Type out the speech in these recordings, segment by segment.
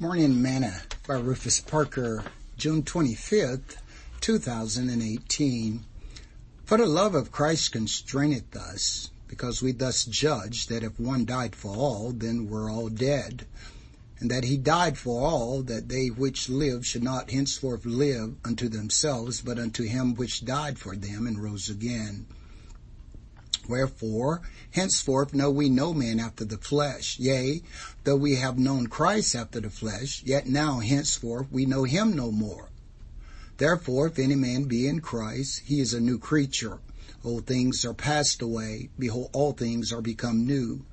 Morning Manna by Rufus Parker, June 25th, 2018. For the love of Christ constraineth us, because we thus judge that if one died for all, then we're all dead, and that he died for all, that they which live should not henceforth live unto themselves, but unto him which died for them and rose again. Wherefore, henceforth know we no man after the flesh. Yea, though we have known Christ after the flesh, yet now henceforth we know him no more. Therefore, if any man be in Christ, he is a new creature. Old things are passed away. Behold, all things are become new.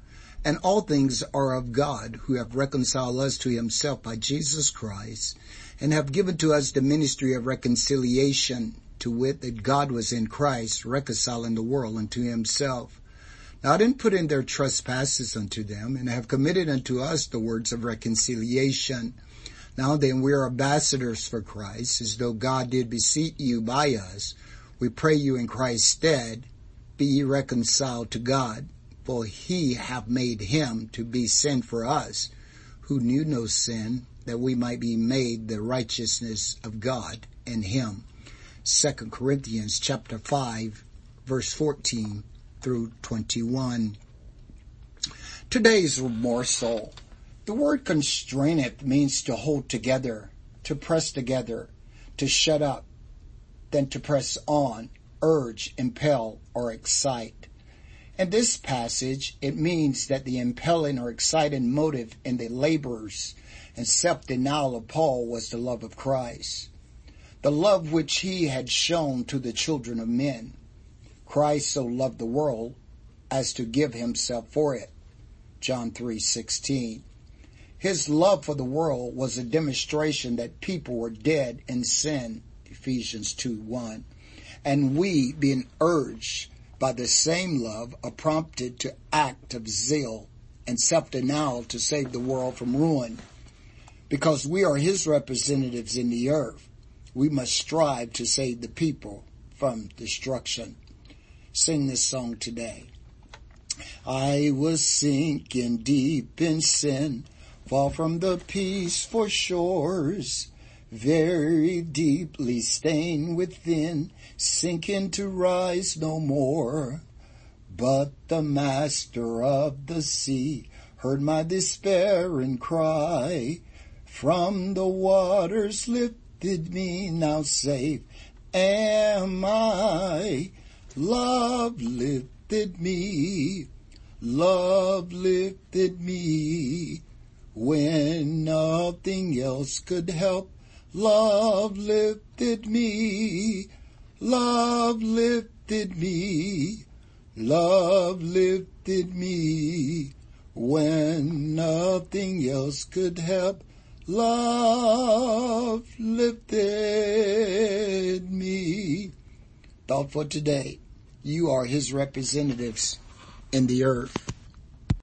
And all things are of God, who have reconciled us to himself by Jesus Christ, and have given to us the ministry of reconciliation to wit, that God was in Christ, reconciling the world unto himself, not in putting their trespasses unto them, and have committed unto us the words of reconciliation. Now then, we are ambassadors for Christ, as though God did beseech you by us. We pray you in Christ's stead, be ye reconciled to God, for he hath made him to be sin for us, who knew no sin, that we might be made the righteousness of God in him. 2 Corinthians chapter 5 verse 14 through 21. Today's morsel. The word constraineth means to hold together, to press together, to shut up, then to press on, urge, impel, or excite. In this passage, it means that the impelling or exciting motive in the labors and self-denial of Paul was the love of Christ the love which he had shown to the children of men. Christ so loved the world as to give himself for it. John 3:16. His love for the world was a demonstration that people were dead in sin. Ephesians 2:1. And we, being urged by the same love, are prompted to act of zeal and self-denial to save the world from ruin. Because we are his representatives in the earth we must strive to save the people from destruction. Sing this song today. I was sinking deep in sin, far from the peaceful shores, very deeply stained within, sinking to rise no more. But the master of the sea heard my despairing cry, from the waters lift lifted me, now save? am I. Love lifted me, love lifted me, when nothing else could help. Love lifted me, love lifted me, love lifted me, when nothing else could help. Love lifted me. Thought for today. You are his representatives in the earth.